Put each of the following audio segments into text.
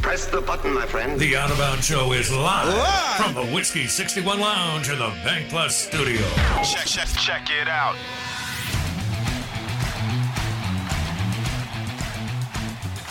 Press the button, my friend. The Out of Bounds Show is live, from the Whiskey 61 Lounge in the Bank Plus studio. Check, check, check it out.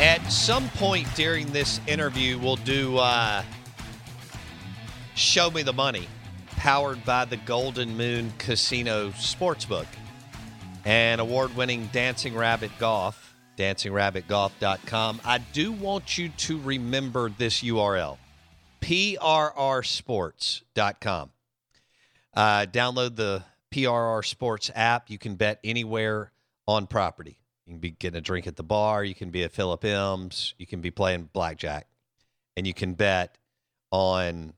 At some point during this interview, we'll do uh, Show Me the Money, powered by the Golden Moon Casino Sportsbook and award winning Dancing Rabbit Golf, dancingrabbitgolf.com. I do want you to remember this URL prrsports.com. Uh, download the PRR Sports app. You can bet anywhere on property. You can be getting a drink at the bar. You can be at Philip M's. You can be playing blackjack, and you can bet on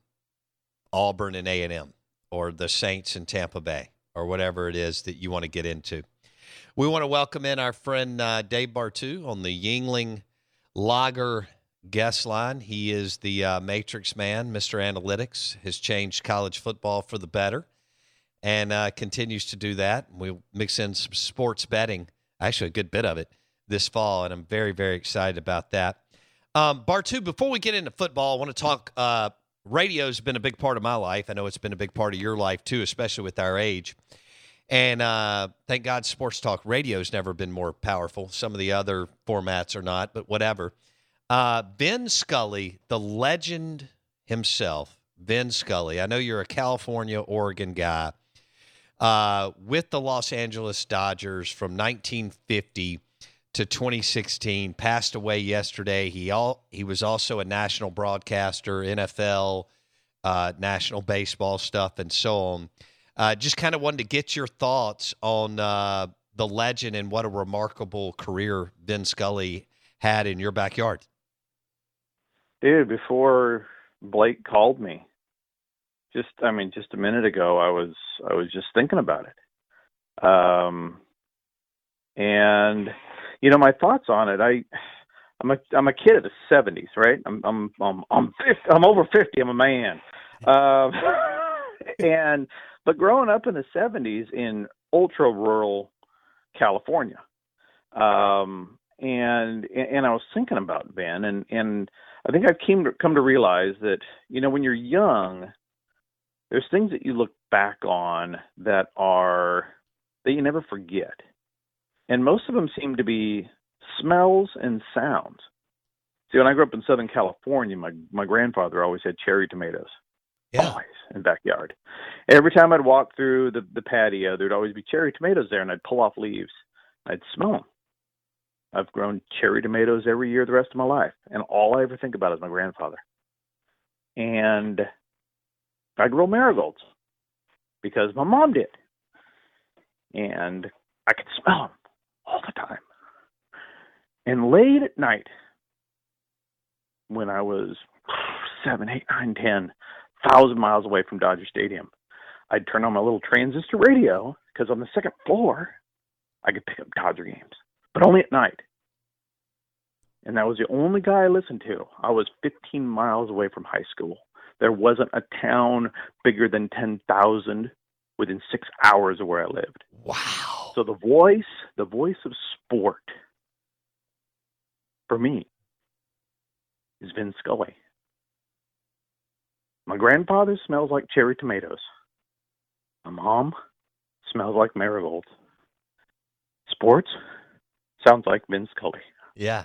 Auburn and A and M, or the Saints in Tampa Bay, or whatever it is that you want to get into. We want to welcome in our friend uh, Dave Bartoo on the Yuengling Lager guest line. He is the uh, Matrix man, Mr. Analytics, has changed college football for the better and uh, continues to do that. We'll mix in some sports betting, actually, a good bit of it this fall, and I'm very, very excited about that. Um, Bartoo, before we get into football, I want to talk. Uh, radio's been a big part of my life. I know it's been a big part of your life too, especially with our age. And uh, thank God, sports talk radio's never been more powerful. Some of the other formats are not, but whatever. Uh, Vin Scully, the legend himself, Vin Scully. I know you're a California, Oregon guy uh, with the Los Angeles Dodgers from 1950 to 2016. Passed away yesterday. He all he was also a national broadcaster, NFL, uh, national baseball stuff, and so on. Uh, just kind of wanted to get your thoughts on uh, the legend and what a remarkable career Vin Scully had in your backyard. Dude, before Blake called me, just I mean, just a minute ago, I was I was just thinking about it, um, and you know my thoughts on it. I I'm a I'm a kid of the '70s, right? I'm I'm I'm I'm 50, I'm over 50. I'm a man, um, and but growing up in the '70s in ultra rural California, um, and and I was thinking about Vin, and and I think I've came to come to realize that you know when you're young, there's things that you look back on that are that you never forget, and most of them seem to be smells and sounds. See, when I grew up in Southern California, my my grandfather always had cherry tomatoes. Yeah. Always in backyard. Every time I'd walk through the the patio, there'd always be cherry tomatoes there, and I'd pull off leaves. I'd smell them. I've grown cherry tomatoes every year the rest of my life, and all I ever think about is my grandfather. And I grow marigolds because my mom did, and I could smell them all the time. And late at night, when I was seven, eight, nine, ten, thousand miles away from Dodger Stadium, I'd turn on my little transistor radio because on the second floor, I could pick up Dodger games, but only at night. and that was the only guy I listened to. I was 15 miles away from high school. There wasn't a town bigger than 10,000 within six hours of where I lived. Wow. So the voice, the voice of sport, for me, is Vin Scully. My grandfather smells like cherry tomatoes. My mom smells like marigolds. Sports sounds like Vin Scully. Yeah.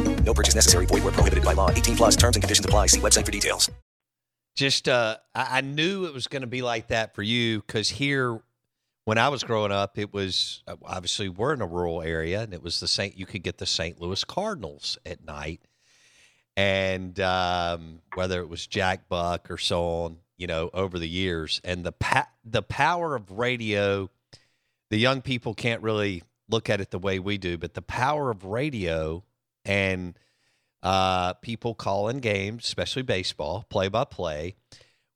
No purchase necessary. Void where prohibited by law. 18 plus terms and conditions apply. See website for details. Just, uh, I, I knew it was going to be like that for you because here, when I was growing up, it was uh, obviously we're in a rural area, and it was the Saint. You could get the St. Louis Cardinals at night, and um, whether it was Jack Buck or so on, you know, over the years, and the pa- the power of radio. The young people can't really look at it the way we do, but the power of radio and uh, people calling games, especially baseball, play by play,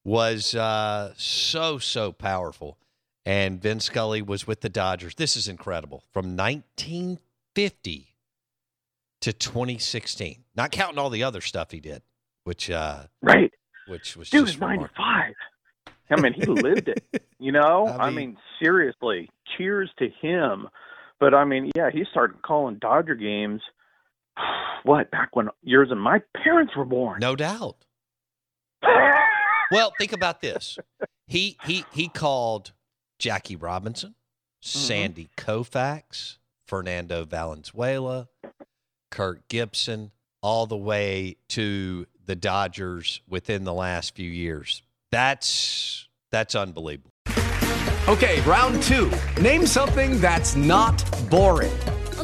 was uh, so, so powerful. And Vin Scully was with the Dodgers. This is incredible. From 1950 to 2016, not counting all the other stuff he did, which uh, Right. which was Dude just is 95. remarkable. I mean, he lived it. You know, I I mean- mean, seriously, cheers to him. But I mean, yeah, he started calling Dodger games. What back when yours and my parents were born? No doubt. Well, think about this. He he he called Jackie Robinson, mm-hmm. Sandy Koufax, Fernando Valenzuela, Kirk Gibson, all the way to the Dodgers within the last few years. That's that's unbelievable. Okay, round two. Name something that's not boring.